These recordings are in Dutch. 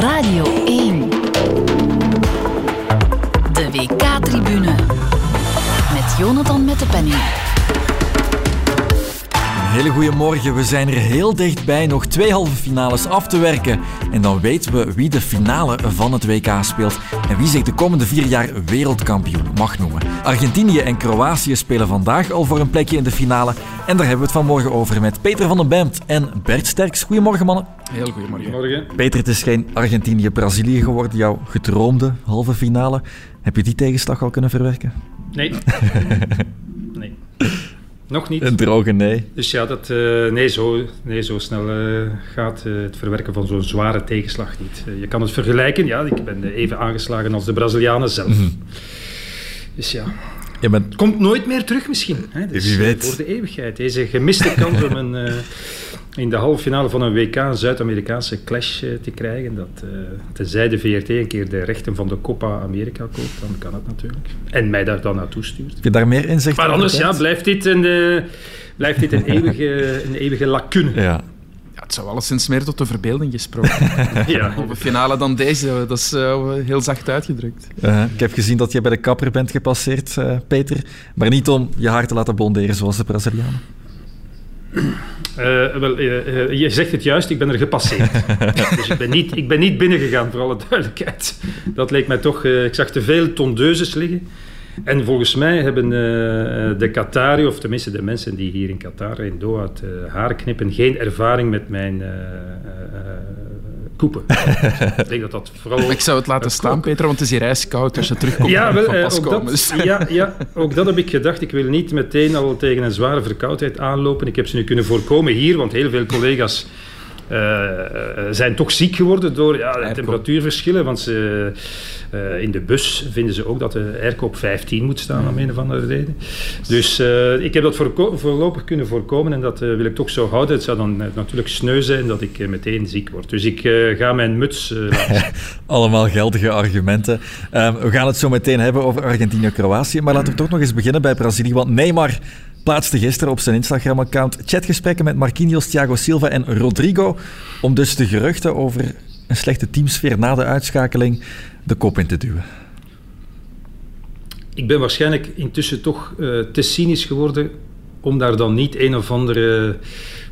Radio 1. De WK-tribune. Met Jonathan met de penning. Een hele goede morgen. We zijn er heel dichtbij nog twee halve finales af te werken. En dan weten we wie de finale van het WK speelt en wie zich de komende vier jaar wereldkampioen mag noemen. Argentinië en Kroatië spelen vandaag al voor een plekje in de finale. En daar hebben we het vanmorgen over met Peter van den Bemt en Bert Sterks. Goedemorgen, mannen. Heel goedemorgen. Morgen. Peter, het is geen Argentinië-Brazilië geworden, jouw gedroomde halve finale. Heb je die tegenslag al kunnen verwerken? Nee. nee. Nog niet. Een droge nee. Dus ja, dat, eh, nee, zo, nee, zo snel eh, gaat eh, het verwerken van zo'n zware tegenslag niet. Je kan het vergelijken, ja, ik ben even aangeslagen als de Brazilianen zelf. Mhm. Dus ja, Je bent het komt nooit meer terug misschien. Hè? Dus, Wie weet. Voor de eeuwigheid. Deze gemiste kans om een, eh, in de halve finale van een WK een Zuid-Amerikaanse clash eh, te krijgen. Dat, eh, tenzij de VRT een keer de rechten van de Copa America koopt, dan kan het natuurlijk. En mij daar dan naartoe stuurt. Heb je daar meer inzicht Maar in, anders ja, blijft dit een, eh, blijft dit een, eeuwige, een eeuwige lacune. Ja. Ja, het zou alleszins meer tot de verbeelding gesproken. Ja. Halve finale dan deze, dat is heel zacht uitgedrukt. Uh, ik heb gezien dat je bij de kapper bent gepasseerd, eh, Peter. Maar niet om je haar te laten blonderen zoals de Brazilianen. Eh, wel, eh, eh, je zegt het juist, ik ben er gepasseerd. dus ik ben, niet, ik ben niet binnengegaan, voor alle duidelijkheid. Dat leek mij toch... ik zag te veel tondeuses liggen. En volgens mij hebben de Qatari, of tenminste de mensen die hier in Qatar, in Doha, het haar knippen, geen ervaring met mijn koepen. ik denk dat dat vooral... Ik zou het laten staan, Peter, want het is hier ijskoud als je terugkomt. Ja, wel, van eh, pas ook, komen. dat, Dus- ja, ja, ook dat heb ik gedacht. Ik wil niet meteen al tegen een zware verkoudheid aanlopen. Ik heb ze nu kunnen voorkomen hier, want heel veel collega's zijn toch ziek geworden door ja, de temperatuurverschillen. Want ze, eh, in de bus vinden ze ook dat de airco op 15 moet staan, om een of andere reden. Dus eh, ik heb dat voorlopig kunnen voorkomen en dat eh, wil ik toch zo houden. Het zou dan eh, natuurlijk sneu zijn dat ik eh, meteen ziek word. Dus ik eh, ga mijn muts eh, Allemaal geldige argumenten. Ehm, we gaan het zo meteen hebben over Argentinië-Kroatië. Maar laten we toch nog eens beginnen bij Brazilië. Want Neymar plaatste gisteren op zijn Instagram-account chatgesprekken met Marquinhos, Thiago Silva en Rodrigo. Om dus de geruchten over een slechte teamsfeer na de uitschakeling de kop in te duwen. Ik ben waarschijnlijk intussen toch eh, te cynisch geworden om daar dan niet een of andere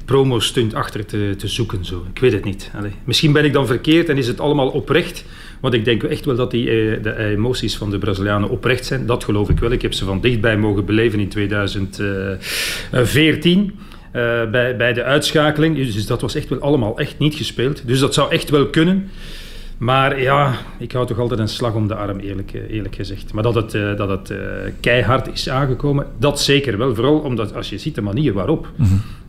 promo-stunt achter te, te zoeken. Zo. Ik weet het niet. Misschien ben ik dan verkeerd en is het allemaal oprecht. Want ik denk echt wel dat die, eh, de emoties van de Brazilianen oprecht zijn. Dat geloof ik wel. Ik heb ze van dichtbij mogen beleven in 2014. eh, bij, bij de uitschakeling. Dus dat was echt wel allemaal echt niet gespeeld. Dus dat zou echt wel kunnen. Maar ja, ik hou toch altijd een slag om de arm, eerlijk, eh, eerlijk gezegd. Maar dat het, eh, dat het eh, keihard is aangekomen, dat zeker wel. Vooral omdat als je ziet de manier waarop.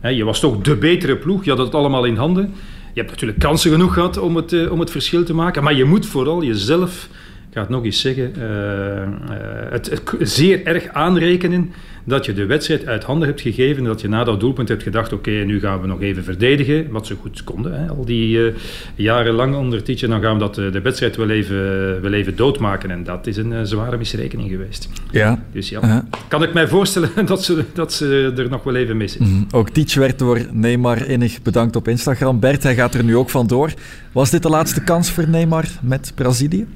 Je was toch de betere ploeg, je had het allemaal in handen. Je hebt natuurlijk kansen genoeg gehad om het, eh, om het verschil te maken. Maar je moet vooral jezelf, ik ga het nog eens zeggen, eh, eh, het zeer erg aanrekenen dat je de wedstrijd uit handen hebt gegeven. En dat je na dat doelpunt hebt gedacht, oké, nu gaan we nog even verdedigen. Wat ze goed konden, hè, al die eh, jaren lang onder Tietje. Dan gaan we dat, eh, de wedstrijd wel even, wel even doodmaken. En dat is een eh, zware misrekening geweest. Ja. Dus ja, kan ik mij voorstellen dat ze, dat ze er nog wel even missen. Mhm. Ook Teach werd door Neymar innig bedankt op Instagram. Bert, hij gaat er nu ook vandoor. Was dit de laatste kans voor Neymar met Brazilië?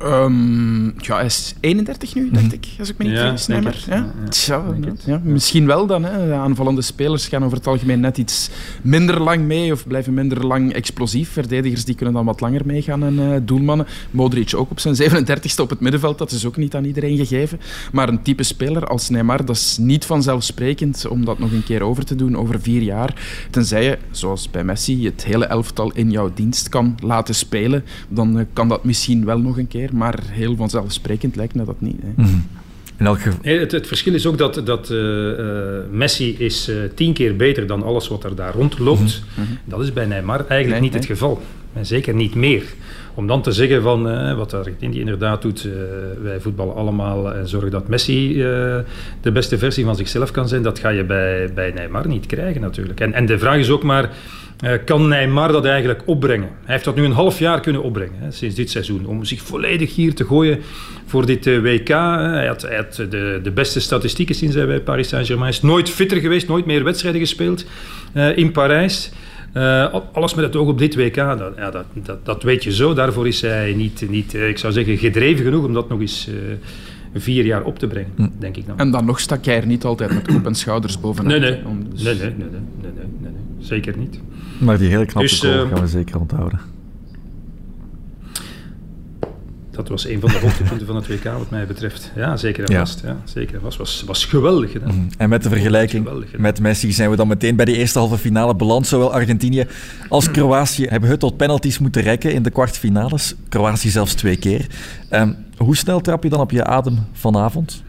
Ehm, ja, hij is 31 nu, dacht ik, als ik me niet Ja, vergis. Neymar. Ja? Ja, ja. Tja, Denk ja, het. ja, misschien wel dan. Hè. De aanvallende spelers gaan over het algemeen net iets minder lang mee of blijven minder lang explosief. Verdedigers die kunnen dan wat langer meegaan en eh, doelmannen. Modric ook op zijn 37ste op het middenveld, dat is ook niet aan iedereen gegeven. Maar een type speler als Neymar, dat is niet vanzelfsprekend om dat nog een keer over te doen over vier jaar. Tenzij je, zoals bij Messi, het hele elftal in jouw dienst kan laten spelen, dan eh, kan dat misschien wel nog een keer. Maar heel vanzelfsprekend lijkt me dat niet. Hè. In elk geval. Nee, het, het verschil is ook dat, dat eh, eh, Messi is eh, tien keer beter dan alles wat er daar rondloopt. Dat is bij Neymar eigenlijk Nee, niet nee. het geval. En zeker niet meer. Om dan te zeggen van eh, wat Argentinië inderdaad doet, wij voetballen allemaal en zorgen dat Messi eh, de beste versie van zichzelf kan zijn, dat ga je bij, bij Neymar niet krijgen natuurlijk. En, en de vraag is ook maar, kan Neymar dat eigenlijk opbrengen? Hij heeft dat nu een half jaar kunnen opbrengen, hè, sinds dit seizoen, om zich volledig hier te gooien voor dit eh, WK. Hij had, hij had de, de beste statistieken sinds hij bij Paris Saint-Germain is. Nooit fitter geweest, nooit meer wedstrijden gespeeld eh, in Parijs. Uh, alles met het oog op dit WK, dat, ja, dat, dat, dat, weet je zo. Daarvoor is hij niet, niet ik zou zeggen, gedreven genoeg om dat nog eens vier jaar op te brengen, hm. denk ik dan. En dan nog stak jij er niet altijd met kop en schouders bovenuit. Nee, nee. Dus... Nee, nee, nee, nee, nee, nee, nee, zeker niet. Maar die hele knappe dus, uh, gaan we zeker onthouden. Dat was een van de hoogtepunten van het WK wat mij betreft. Ja, zeker en vast. Ja, zeker en vast. Was, was geweldig gedaan. Mhm. En met de vergelijking met Messi zijn we dan meteen bij de eerste halve finale beland. Zowel Argentinië als mhm. Kroatië hebben het tot penalties moeten rekken in de kwartfinales. Kroatië zelfs twee keer. Um, hoe snel trap je dan op je adem vanavond?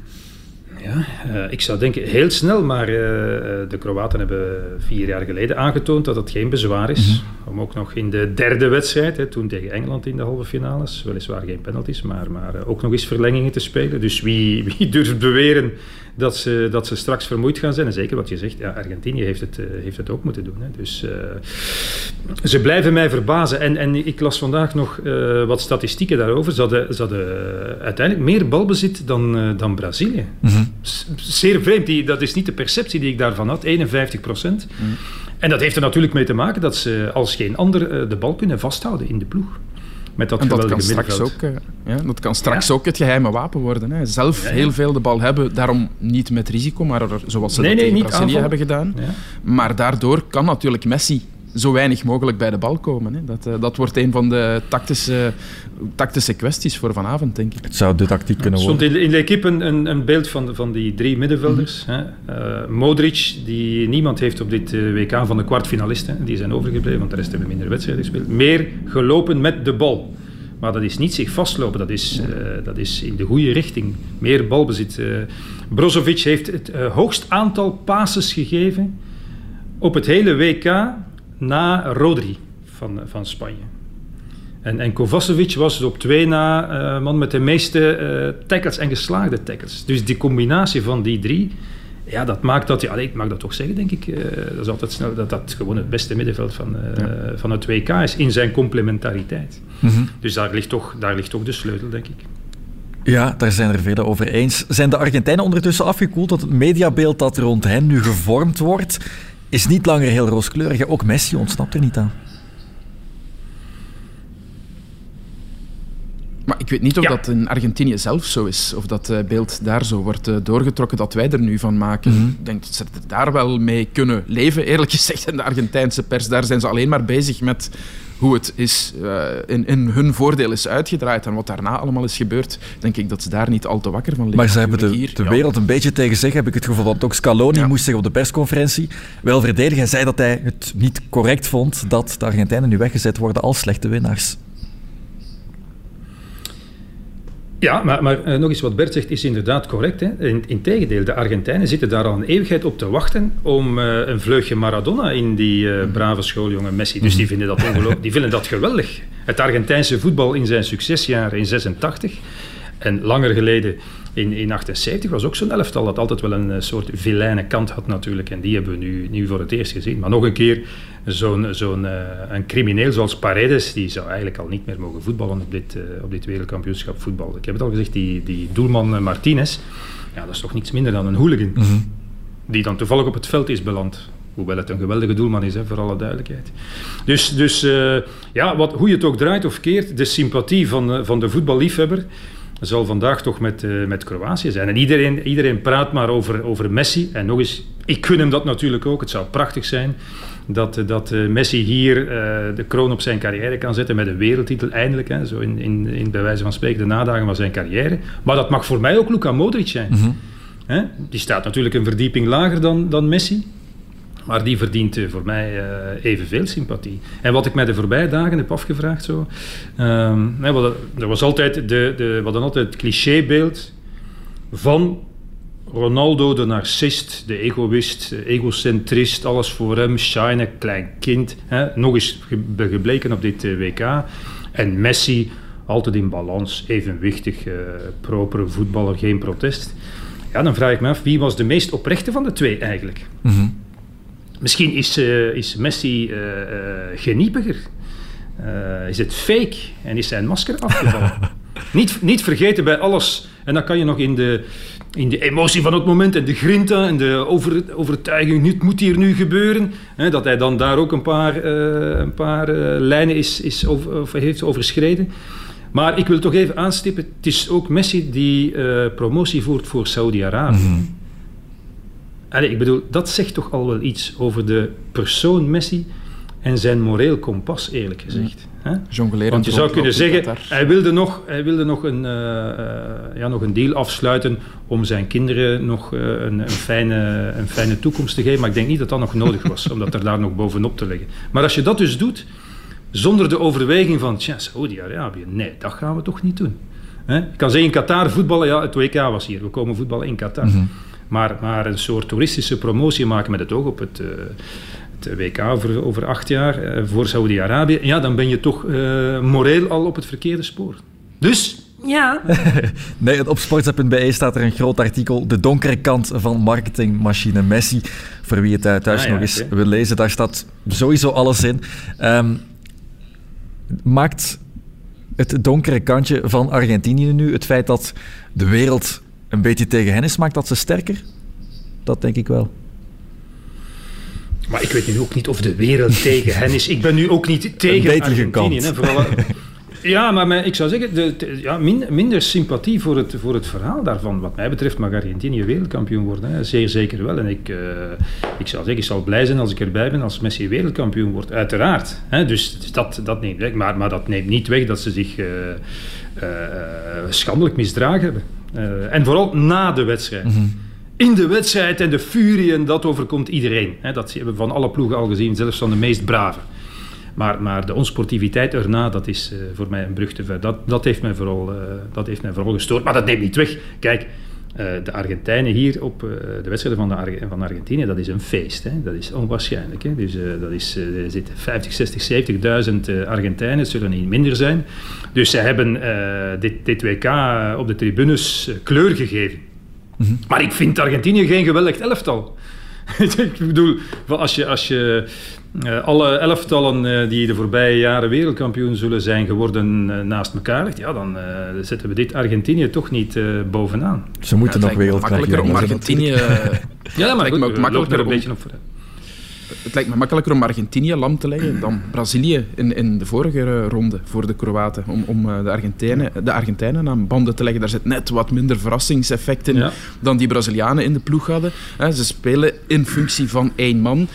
Ja, uh, ik zou denken heel snel, maar uh, de Kroaten hebben vier jaar geleden aangetoond dat het geen bezwaar is. Mm -hmm. Om ook nog in de derde wedstrijd, hè, toen tegen Engeland in de halve finales, weliswaar geen penalties, maar, maar uh, ook nog eens verlengingen te spelen. Dus wie, wie durft beweren dat ze, dat ze straks vermoeid gaan zijn. En zeker wat je zegt, ja, Argentinië heeft het, heeft het ook moeten doen. Hè. Dus ze blijven mij verbazen. En, en ik las vandaag nog uh, wat statistieken daarover. Ze hadden, ze hadden uiteindelijk meer balbezit dan, dan Brazilië. Mm -hmm. Zeer vreemd. Die, dat is niet de perceptie die ik daarvan had. 51 procent. Mm -hmm. En dat heeft er natuurlijk mee te maken dat ze als geen ander de bal kunnen vasthouden in de ploeg met dat en dat kan straks ook, ja, Dat kan straks ook het geheime wapen worden. Hè. Zelf heel veel de bal hebben, daarom niet met risico, maar zoals ze nee, dat nee, in Brazilië hebben gedaan. Maar daardoor kan natuurlijk Messi zo weinig mogelijk bij de bal komen. Hè. Dat, uh, dat wordt een van de tactische, tactische kwesties voor vanavond, denk ik. Het zou de tactiek kunnen worden. Er stond in, in de equipe een, een, beeld van, van die drie middenvelders. Mm -hmm. hè. Uh, Modric, die niemand heeft op dit WK van de kwartfinalisten. Die zijn overgebleven, want de rest hebben minder wedstrijden gespeeld. Meer gelopen met de bal. Maar dat is niet zich vastlopen, dat is, uh, dat is in de goede richting. Meer balbezit. Uh, Brozovic heeft het uh, hoogst aantal passes gegeven op het hele WK na Rodri van, van Spanje. En, en Kovacevic was op twee na man met de meeste tackles en geslaagde tackles. Dus die combinatie van die drie ja, dat maakt dat, ja, ik mag dat toch zeggen, denk ik, uh, dat is altijd snel, dat dat gewoon het beste middenveld van, uh, ja. van het WK is in zijn complementariteit. Mm -hmm. Dus daar ligt, toch, daar ligt toch de sleutel, denk ik. Ja, daar zijn er velen over eens. Zijn de Argentijnen ondertussen afgekoeld dat het mediabeeld dat rond hen nu gevormd wordt, is niet langer heel rooskleurig. Ook Messi ontsnapt er niet aan. Maar ik weet niet of ja. dat in Argentinië zelf zo is, of dat uh, beeld daar zo wordt uh, doorgetrokken dat wij er nu van maken. Mm -hmm. Ik denk dat ze er daar wel mee kunnen leven, eerlijk gezegd. In de Argentijnse pers, daar zijn ze alleen maar bezig met hoe het is, uh, in, in, hun voordeel is uitgedraaid en wat daarna allemaal is gebeurd, denk ik dat ze daar niet al te wakker van liggen. Maar ze hebben de, hier, de ja. wereld een beetje tegen zich, heb ik het gevoel. Want ook Scaloni ja. moest zich op de persconferentie wel verdedigen. Hij zei dat hij het niet correct vond dat de Argentijnen nu weggezet worden als slechte winnaars. Ja, maar, maar uh, nog eens wat Bert zegt is inderdaad correct. Hè? In, integendeel, de Argentijnen zitten daar al een eeuwigheid op te wachten om uh, een vleugje Maradona in die uh, brave schooljongen Messi. Dus die vinden, dat ongelooflijk, die vinden dat geweldig. Het Argentijnse voetbal in zijn succesjaren in 86 en langer geleden in, in 78 was ook zo'n elftal dat altijd wel een soort vilijne kant had natuurlijk. En die hebben we nu, nu voor het eerst gezien. Maar nog een keer, zo'n zo'n uh, een crimineel zoals Paredes, die zou eigenlijk al niet meer mogen voetballen op dit, uh, op dit wereldkampioenschap voetbal. Ik heb het al gezegd, die, die doelman Martinez, ja, dat is toch niets minder dan een hooligan. Mm -hmm. Die dan toevallig op het veld is beland. Hoewel het een geweldige doelman is, hè, voor alle duidelijkheid. Dus, dus ja, wat, hoe je het ook draait of keert, de sympathie van, van de voetballiefhebber zal vandaag toch met, uh, met Kroatië zijn. En iedereen, iedereen praat maar over, over Messi. En nog eens, ik gun hem dat natuurlijk ook. Het zou prachtig zijn dat, dat uh, Messi hier uh, de kroon op zijn carrière kan zetten met een wereldtitel eindelijk. Hè, zo in, in, in, bij wijze van spreken de nadagen van zijn carrière. Maar dat mag voor mij ook Luka Modric zijn. Mm -hmm. Hè? Die staat natuurlijk een verdieping lager dan, dan Messi. Maar die verdient voor mij uh, evenveel sympathie. En wat ik mij de voorbije dagen heb afgevraagd, zo, er was altijd de, de, wat dan altijd het clichébeeld van Ronaldo, de narcist, de egoïst, egocentrist, alles voor hem, shine, klein kind. Hè, nog eens gebleken op dit uh, WK. En Messi, altijd in balans, evenwichtig, uh, propere voetballer, geen protest. Ja, dan vraag ik me af, wie was de meest oprechte van de twee eigenlijk? Mm. Misschien is, uh, is Messi uh, uh, geniepiger. is het fake en is zijn masker afgevallen? Niet, niet vergeten bij alles. En dan kan je nog in de, in de emotie van het moment en de grinta en de over, overtuiging, het moet hier nu gebeuren. Hè, dat hij dan daar ook een paar, uh, een paar uh, lijnen is, is over, of heeft overschreden. Maar ik wil toch even aanstippen, het is ook Messi die uh, promotie voert voor Saudi-Arabië. Mm -hmm. Ik bedoel, dat zegt toch al wel iets over de persoon Messi en zijn moreel kompas, eerlijk gezegd. Mm. Want je zou kunnen zeggen, hij wilde nog, hij wilde nog, een, uh, uh, ja, nog een deal afsluiten om zijn kinderen nog uh, een, een, fijne, een fijne toekomst te geven. Maar ik denk niet dat dat nog nodig was, om dat er daar nog bovenop te leggen. Maar als je dat dus doet, zonder de overweging van, tja, Saudi-Arabië, nee, dat gaan we toch niet doen. Hè? Ik kan zeggen, in Qatar voetballen, ja, het WK was hier, we komen voetballen in Qatar. Mm -hmm. Maar, maar een soort toeristische promotie maken met het oog op het het WK over, over acht jaar uh, voor Saudi-Arabië, ja, dan ben je toch uh, moreel al op het verkeerde spoor. Dus, ja. nee, op sportza.be staat er een groot artikel, de donkere kant van marketingmachine Messi. Voor wie het thuis ah, nog ja, eens okay. wil lezen, daar staat sowieso alles in. Um, maakt het donkere kantje van Argentinië nu het feit dat de wereld een beetje tegen hen is, maakt dat ze sterker? Dat denk ik wel. Maar ik weet nu ook niet of de wereld tegen hen is. Ik ben nu ook niet tegen Argentinië. Hè, vooral, ja, maar mijn, ik zou zeggen, de, de, ja, min, minder sympathie voor het, voor het verhaal daarvan. Wat mij betreft mag Argentinië wereldkampioen worden. Hè. Zeer zeker wel. En ik, uh, ik zou zeggen, ik zal blij zijn als ik erbij ben als Messi wereldkampioen wordt. Uiteraard. Hè. Dus dat, dat neemt weg. Maar, maar dat neemt niet weg dat ze zich uh, uh, schandelijk misdragen hebben. En vooral na de wedstrijd. Mm -hmm in de wedstrijd en de furie, en dat overkomt iedereen. Dat hebben we van alle ploegen al gezien, zelfs van de meest brave. Maar, maar de onsportiviteit erna, dat is uh, voor mij een brug te ver. Dat, dat, heeft mij vooral, uh, dat heeft mij vooral gestoord. Maar dat neemt niet weg. Kijk, de Argentijnen hier op de wedstrijden van, de Arge van Argentinië, dat is een feest. Hè? Dat is onwaarschijnlijk. Hè? Dus dat is, er zitten 50, 60, 70.000 Argentijnen, het zullen niet minder zijn. Dus ze hebben dit, dit WK op de tribunes kleur gegeven. Mm-hmm. Maar ik vind Argentinië geen geweldig elftal. ik bedoel, als je, als je uh, alle elftallen uh, die de voorbije jaren wereldkampioen zullen zijn geworden uh, naast elkaar legt, ja, dan zetten we dit Argentinië toch niet bovenaan. Ze moeten ja, nog wereldkampioen worden. om Argentinië... ja, maar goed, makkelijker er een beetje op vooruit het lijkt me makkelijker om Argentinië lam te leggen dan Brazilië in, in de vorige ronde voor de Kroaten. Om, om de, Argentijnen, de Argentijnen aan banden te leggen. Daar zit net wat minder verrassingseffect in ja. dan die Brazilianen in de ploeg hadden. Ze spelen in functie van één man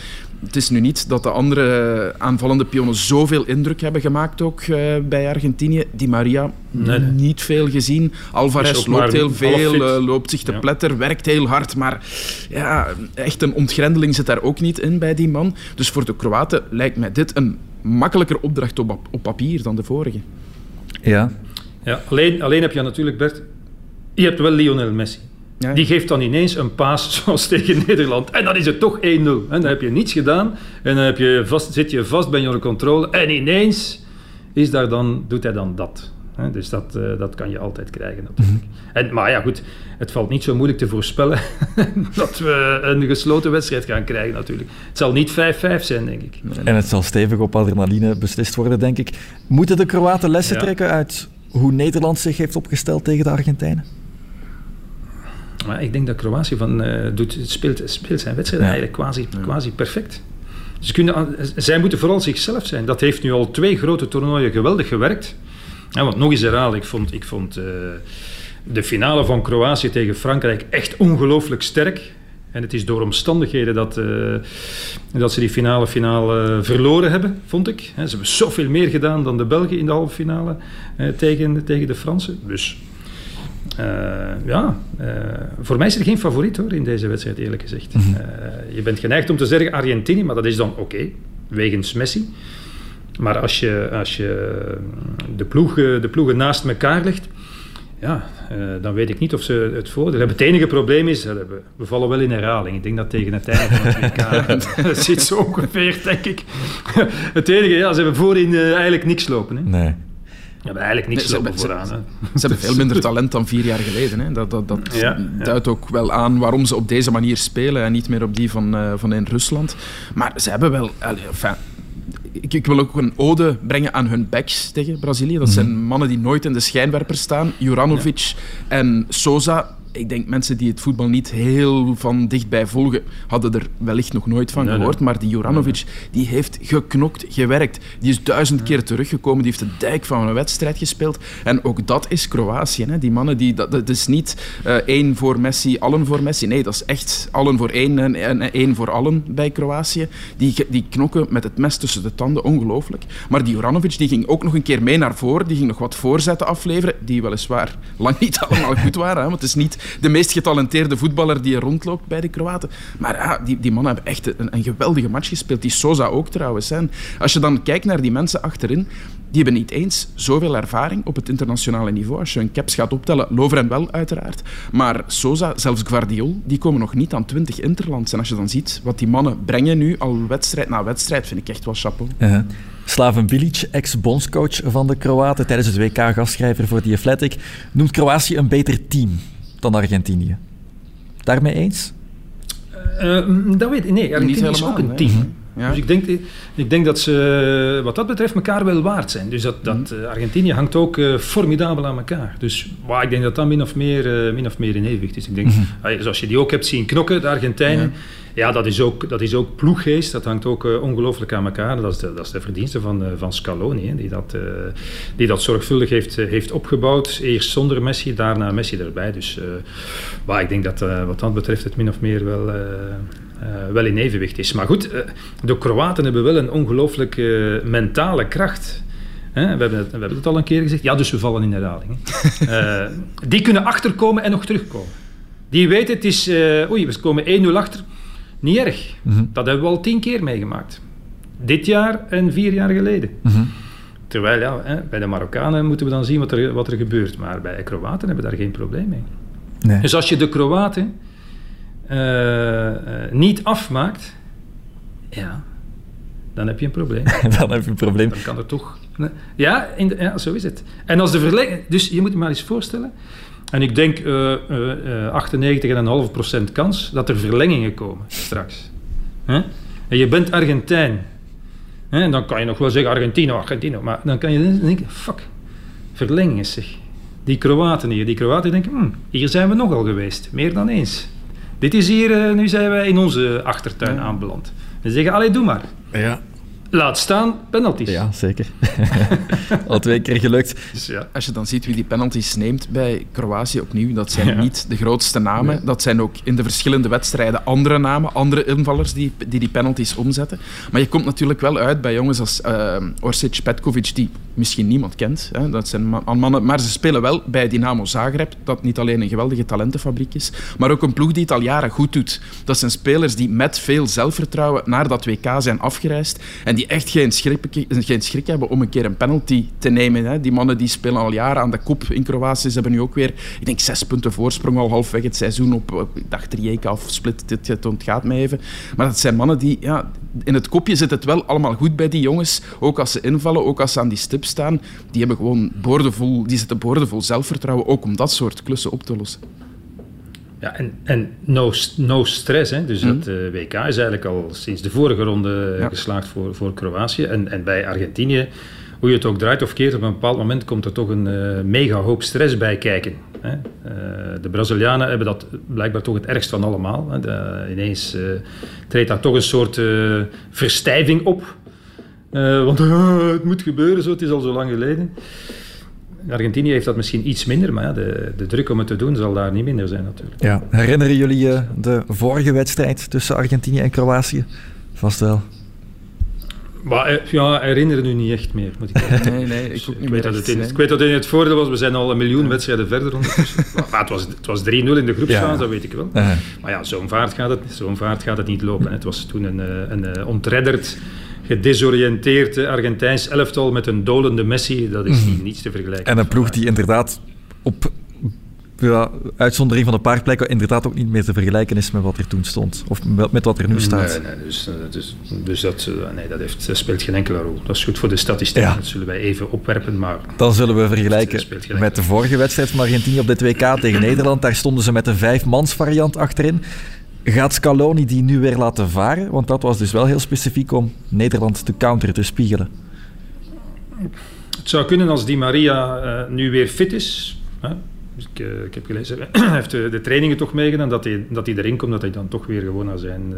het is nu niet dat de andere aanvallende pionnen zoveel indruk hebben gemaakt ook uh, bij Argentinië. Di Maria, nee. niet veel gezien. Alvarez loopt heel veel, uh, loopt zich te ja. pletter, werkt heel hard. Maar ja, echt een ontgrendeling zit daar ook niet in bij die man. Dus voor de Kroaten lijkt mij dit een makkelijker opdracht op, op papier dan de vorige. Ja. ja alleen, alleen heb je natuurlijk, Bert, je hebt wel Lionel Messi. Ja. Die geeft dan ineens een paas zoals tegen Nederland. En dan is het toch 1-0. En dan heb je niets gedaan. En dan heb je vast, zit je vast bij je controle. En ineens is daar dan, doet hij dan dat. Dus dat, uh, dat kan je altijd krijgen natuurlijk. Mm -hmm. en, maar ja, goed. Het valt niet zo moeilijk te voorspellen dat we een gesloten wedstrijd gaan krijgen natuurlijk. Het zal niet 5-5 zijn, denk ik. En het zal stevig op adrenaline beslist worden, denk ik. Moeten de Kroaten lessen ja. trekken uit hoe Nederland zich heeft opgesteld tegen de Argentijnen? Maar ik denk dat Kroatië van, uh, doet, speelt, speelt zijn wedstrijd ja. eigenlijk quasi, quasi perfect. Ze kunnen, zij moeten vooral zichzelf zijn. Dat heeft nu al twee grote toernooien geweldig gewerkt. Ja, want nog eens herhalen, ik vond, ik vond uh, de finale van Kroatië tegen Frankrijk echt ongelooflijk sterk. En het is door omstandigheden dat, uh, dat ze die finale, finale verloren hebben, vond ik. Ze hebben zoveel meer gedaan dan de Belgen in de halve finale tegen, tegen de Fransen. Dus uh, ja, uh, voor mij is er geen favoriet hoor in deze wedstrijd, eerlijk gezegd. Mm -hmm. uh, je bent geneigd om te zeggen Argentinië, maar dat is dan oké, okay, wegens Messi. Maar als je, als je de, ploegen, de ploegen naast elkaar legt, ja, dan weet ik niet of ze het voordeel hebben. Het enige probleem is, we vallen wel in herhaling. Ik denk dat tegen het einde van het WK dat zit zo ongeveer, denk ik. het enige, ja, ze hebben voorin eigenlijk niks lopen. Hè. Nee. Ja, maar eigenlijk niks nee, ze, vooraan. Ze, ze, hebben veel minder talent dan vier jaar geleden. Hè. Dat, dat, dat ja, duidt ja. ook wel aan waarom ze op deze manier spelen en niet meer op die van, uh, van in Rusland. Maar ze hebben wel... Enfin, ik, ik, wil ook een ode brengen aan hun backs tegen Brazilië. Dat zijn mannen die nooit in de schijnwerper staan. Juranovic en Sosa ik denk mensen die het voetbal niet heel van dichtbij volgen, hadden er wellicht nog nooit van gehoord. Maar die Juranovic, die heeft geknokt, gewerkt. Die is duizend keer teruggekomen. Die heeft de dijk van een wedstrijd gespeeld. En ook dat is Kroatië. Hè. Die mannen, die, dat, dat is niet uh, één voor Messi, allen voor Messi. Nee, dat is echt allen voor één en, en één voor allen bij Kroatië. Die, die knokken met het mes tussen de tanden. Ongelooflijk. Maar die Juranovic die ging ook nog een keer mee naar voren. Die ging nog wat voorzetten afleveren. Die weliswaar lang niet allemaal goed waren. Hè. Want het is niet de meest getalenteerde voetballer die er rondloopt bij de Kroaten. Maar ja, die, die mannen hebben echt een, een, geweldige match gespeeld. Die Sosa ook trouwens. Hè. Als je dan kijkt naar die mensen achterin, die hebben niet eens zoveel ervaring op het internationale niveau. Als je een caps gaat optellen, Loveren wel uiteraard. Maar Sosa, zelfs Guardiol, die komen nog niet aan 20 interlands. En als je dan ziet wat die mannen brengen nu, al wedstrijd na wedstrijd, vind ik echt wel chapeau. Slaven Bilic, ex-bondscoach van de Kroaten, tijdens het WK gastschrijver voor The Athletic, noemt Kroatië een beter team dan Argentinië. Daarmee eens? Uh, dat weet ik. Nee, Argentinië is ook een team. Mhm. Ja. Dus ik denk, ik denk dat ze wat dat betreft elkaar wel waard zijn. Dus dat, dat uh, Argentinië hangt ook uh, formidabel aan elkaar. Dus wow, ik denk dat dat min of meer, uh, min of meer in evenwicht is. Ik denk, mm -hmm. zoals je die ook hebt zien knokken, de Argentijnen. Ja, dat, is ook, dat is ook ploeggeest. Dat hangt ook ongelooflijk aan elkaar. Dat is de, dat is de verdienste van, van Scaloni, hè, die, dat, die dat zorgvuldig heeft, heeft opgebouwd. Eerst zonder Messi, daarna Messi erbij. Dus wow, ik denk dat wat dat betreft het min of meer wel uh, wel in evenwicht is. Maar goed, uh, de Kroaten hebben wel een ongelooflijke mentale kracht. Hè? We, hebben het, we hebben het al een keer gezegd. Ja, dus we vallen in herhaling. die kunnen achterkomen en nog terugkomen. Die weten, het is... oei, we komen 1-0 achter. Niet erg. Mm -hmm. Dat hebben we al tien keer meegemaakt. Dit jaar en vier jaar geleden. Mm -hmm. Terwijl, ja, hè, bij de Marokkanen moeten we dan zien wat er, wat er gebeurt. Maar bij de Kroaten hebben we daar geen probleem mee. Nee. Dus als je de Kroaten uh, niet afmaakt, ja, dan heb je een probleem. dan heb je een probleem. Dan kan er toch... Ja, in de, ja, zo is het. En als de verlenging... Dus je moet je maar eens voorstellen... En ik denk uh, uh, 98,5% kans dat er verlengingen komen straks. Huh? En je bent Argentijn. Huh? En dan kan je nog wel zeggen Argentino, Argentino. Maar dan kan je denken, fuck, verlengingen zeg. Die Kroaten hier, die Kroaten denken, hm, hier zijn we nogal geweest. Meer dan eens. Dit is hier, uh, nu zijn wij in onze achtertuin ja. aanbeland. En zeggen, allee, doe maar. Ja. Laat staan penalties. Ja, zeker. Al twee keer gelukt. Dus ja. Als je dan ziet wie die penalties neemt bij Kroatië opnieuw, dat zijn ja. niet de grootste namen. Nee. Dat zijn ook in de verschillende wedstrijden andere namen, andere invallers die die, die penalties omzetten. Maar je komt natuurlijk wel uit bij jongens als uh, Orsic, Petkovic, die misschien niemand kent. Hè. Dat zijn mannen, maar ze spelen wel bij Dynamo Zagreb, dat niet alleen een geweldige talentenfabriek is, maar ook een ploeg die het al jaren goed doet. Dat zijn spelers die met veel zelfvertrouwen naar dat WK zijn afgereisd en die echt geen schrik, geen schrik hebben om een keer een penalty te nemen. Hè. Die mannen die spelen al jaren aan de kop in Kroatië. Ze hebben nu ook weer, ik denk, zes punten voorsprong al halfweg het seizoen op, ik dacht Rijeka of Split, dit, het ontgaat mij even. Maar dat zijn mannen die, ja, in het kopje zit het wel allemaal goed bij die jongens. Ook als ze invallen, ook als ze aan die stip staan. Die hebben gewoon boordevol, die zitten boordevol zelfvertrouwen, ook om dat soort klussen op te lossen. Ja, en, en no, no stress. Hè? Dus mm. dat uh, WK is eigenlijk al sinds de vorige ronde ja. geslaagd voor, voor Kroatië. En, en bij Argentinië, hoe je het ook draait of keert, op een bepaald moment komt er toch een uh, mega hoop stress bij kijken. Hè? Uh, de Brazilianen hebben dat blijkbaar toch het ergst van allemaal. Hè? De, ineens treedt daar toch een soort verstijving op. want het moet gebeuren, zo, het is al zo lang geleden. Argentinië heeft dat misschien iets minder, maar ja, de, de druk om het te doen zal daar niet minder zijn natuurlijk. Ja. Herinneren jullie je de vorige wedstrijd tussen Argentinië en Kroatië? Vast wel. Maar ja, herinneren nu niet echt meer, moet ik zeggen. Nee, nee, ik, ik, weet dat het in, ik weet dat het in het voordeel was, we zijn al een miljoen wedstrijden verder ondertussen. maar het was, het was 3-0 in de groepsfase, ja. dat weet ik wel. Uh -huh. Maar ja, zo'n vaart, gaat het, zo'n vaart gaat het niet lopen. Het was toen een, een, een ontredderd gedesoriënteerd Argentijns elftal met een dolende Messi, dat is mm. niets te vergelijken. En een ploeg die inderdaad op ja, uitzondering van een paar plekken inderdaad ook niet meer te vergelijken is met wat er toen stond. Of met wat er nu staat. Nee, nee dus, dus, dus dat, nee, dat, heeft, dat speelt geen enkele rol. Dat is goed voor de statistieken, ja. dat zullen wij even opwerpen. Maar Dan zullen we vergelijken met de vorige wedstrijd van Argentinië op dit WK tegen Nederland. Daar stonden ze met een vijfmans variant achterin Gaat Scaloni die nu weer laten varen? Want dat was dus wel heel specifiek om Nederland te counteren, te spiegelen. Het zou kunnen als Di Maria uh, nu weer fit is. Hè? Dus ik, uh, ik, heb gelezen, hij heeft de, de, trainingen toch meegedaan, dat hij, dat hij erin komt, dat hij dan toch weer gewoon naar zijn, uh,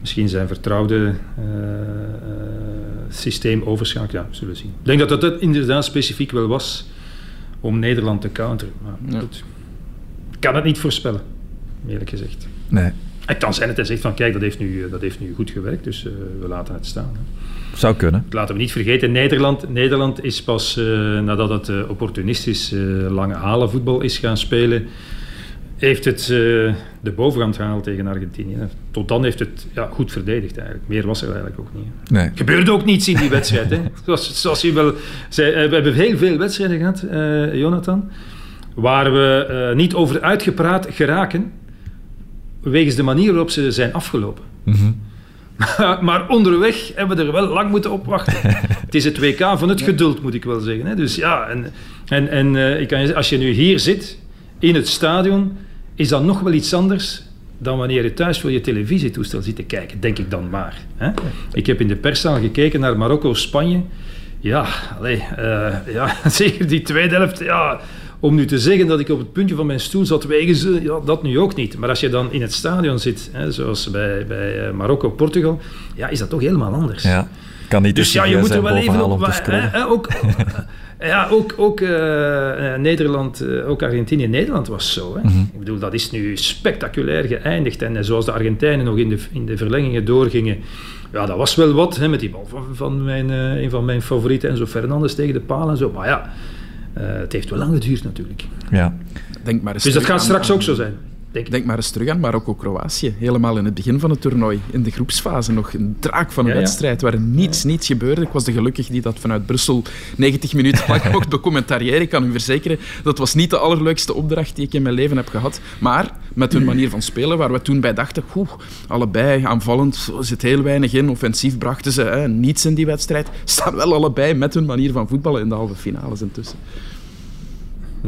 misschien zijn vertrouwde systeem overschakelt. Ja, zullen zien. Ik denk dat dat inderdaad specifiek wel was om Nederland te counteren. Maar ja. goed, ik kan het niet voorspellen, eerlijk gezegd. Nee. Het kan zijn dat hij zegt van kijk, dat heeft nu, dat heeft nu goed gewerkt, dus uh, we laten het staan. Hè. Zou kunnen. Laten we niet vergeten, Nederland, Nederland is pas uh, nadat het uh, opportunistisch lange halen voetbal is gaan spelen, heeft het de bovenhand gehaald tegen Argentinië. Tot dan heeft het ja, goed verdedigd eigenlijk. Meer was er eigenlijk ook niet. Nee. Gebeurde ook niets in die wedstrijd. hè. Zoals, zoals je wel zei, we hebben heel veel wedstrijden gehad, Jonathan, waar we niet over uitgepraat geraken wegens de manier waarop ze zijn afgelopen. Mm -hmm. maar onderweg hebben we er wel lang moeten op wachten. het is het WK van het geduld, moet ik wel zeggen. Hè. Dus ja, en, en, en uh, ik kan je, als je nu hier zit, in het stadion, is dat nog wel iets anders dan wanneer je thuis voor je televisietoestel zit te kijken, denk ik dan maar. Hè. Ik heb in de perszaal gekeken naar Marokko-Spanje. Ja, allee, uh, ja, zeker die tweede helft, ja, om nu te zeggen dat ik op het puntje van mijn stoel zat wegen ze, ja, dat nu ook niet. Maar als je dan in het stadion zit, hè, zoals bij, bij Marokko-Portugal, ja, is dat toch helemaal anders. Ja, kan niet dus ja, je moet er wel even op... Hè, ook, ja, ook, ook uh, Nederland, uh, ook Argentinië Nederland was zo. Hè. Mm -hmm. Ik bedoel, dat is nu spectaculair geëindigd. En zoals de Argentijnen nog in de, in de verlengingen doorgingen, ja, dat was wel wat, hè, met die bal van, van mijn, uh, een van mijn favorieten, Enzo Fernandes tegen de paal en zo. Maar ja, het heeft wel lang geduurd natuurlijk. Ja. Denk maar eens dus dat gaat aan, straks aan, ook zo zijn. Denk, denk maar eens terug aan Marokko-Kroatië. Helemaal in het begin van het toernooi. In de groepsfase nog een draak van een Ja, ja. wedstrijd waar niets, niets gebeurde. Ik was de gelukkig die dat vanuit Brussel 90 minuten lang mocht documentariëren. Ik kan u verzekeren, dat was niet de allerleukste opdracht die ik in mijn leven heb gehad. Maar met hun manier van spelen, waar we toen bij dachten, oeh, allebei aanvallend, zit heel weinig in. Offensief brachten ze hè, niets in die wedstrijd. Staan wel allebei met hun manier van voetballen in de halve finales intussen.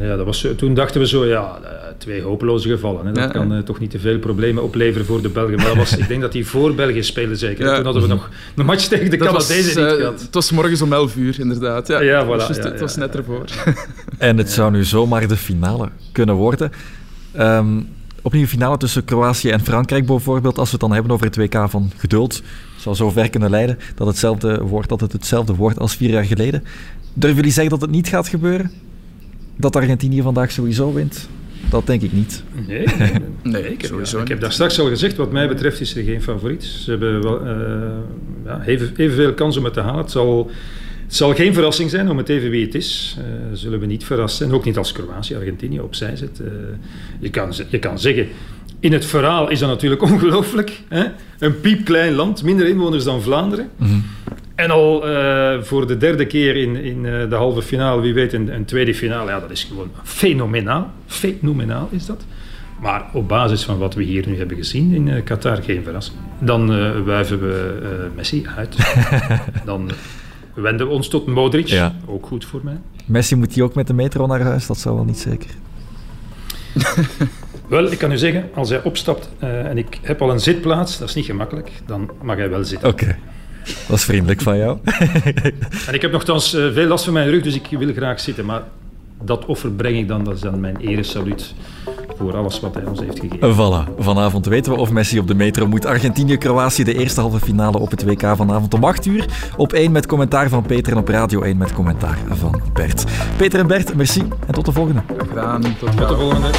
Ja, dat was, toen dachten we zo, ja, eh, twee hopeloze gevallen. Hè. Dat Ja, kan ja. eh, toch niet te veel problemen opleveren voor de Belgen. Maar dat was, ik denk dat die voor België spelen zeker. Ja. Toen hadden we nog een match tegen de Dat was, Canadezen niet eh, gehad. het was morgens om 11 uur, inderdaad. Ja, Ja, Het was voilà, ja, het was net ja, ervoor. En het zou nu zomaar de finale kunnen worden. Ehm, opnieuw een finale tussen Kroatië en Frankrijk bijvoorbeeld. Als we het dan hebben over het WK van geduld. Zou zo ver kunnen leiden dat, hetzelfde wordt, dat het hetzelfde wordt als vier jaar geleden. Durven jullie zeggen dat het niet gaat gebeuren? Dat Argentinië vandaag sowieso wint? Dat denk ik niet. Nee, nee, Nee, zeker. sowieso Ja. Ik heb daar straks al gezegd, wat mij betreft is er geen favoriet. Ze hebben wel, eh, ja, even, evenveel kans om het te halen. Het zal, het zal geen verrassing zijn om het even wie het is. Eh, zullen we niet verrast zijn. Ook niet als Kroatië, Argentinië opzij zet. Eh, je, kan, je kan zeggen, in het verhaal is dat natuurlijk ongelooflijk. Een piepklein land, minder inwoners dan Vlaanderen. En al eh, voor de derde keer in, in de halve finale, wie weet, een, een tweede finale. Ja, dat is gewoon fenomenaal. Fenomenaal is dat. Maar op basis van wat we hier nu hebben gezien in Qatar, geen verrassing. Dan eh wuiven we Messi uit. Dan wenden we ons tot Modric. Ja. Ook goed voor mij. Messi moet hij ook met de metro naar huis? Dat zou wel niet zeker. Wel, ik kan u zeggen, als hij opstapt eh, en ik heb al een zitplaats, dat is niet gemakkelijk, dan mag hij wel zitten. Oké. Dat is vriendelijk van jou. En ik heb nogthans eh, veel last van mijn rug, dus ik wil graag zitten. Maar dat offer breng ik dan, dat is dan mijn eresaluut voor alles wat hij ons heeft gegeven. Voilà. Vanavond weten we of Messi op de metro moet. Argentinië-Kroatië, de eerste halve finale op het WK vanavond om 8 uur. Op 1 met commentaar van Peter en op Radio 1 met commentaar van Bert. Peter en Bert, merci en tot de volgende. Graag gedaan. Tot Tot de volgende.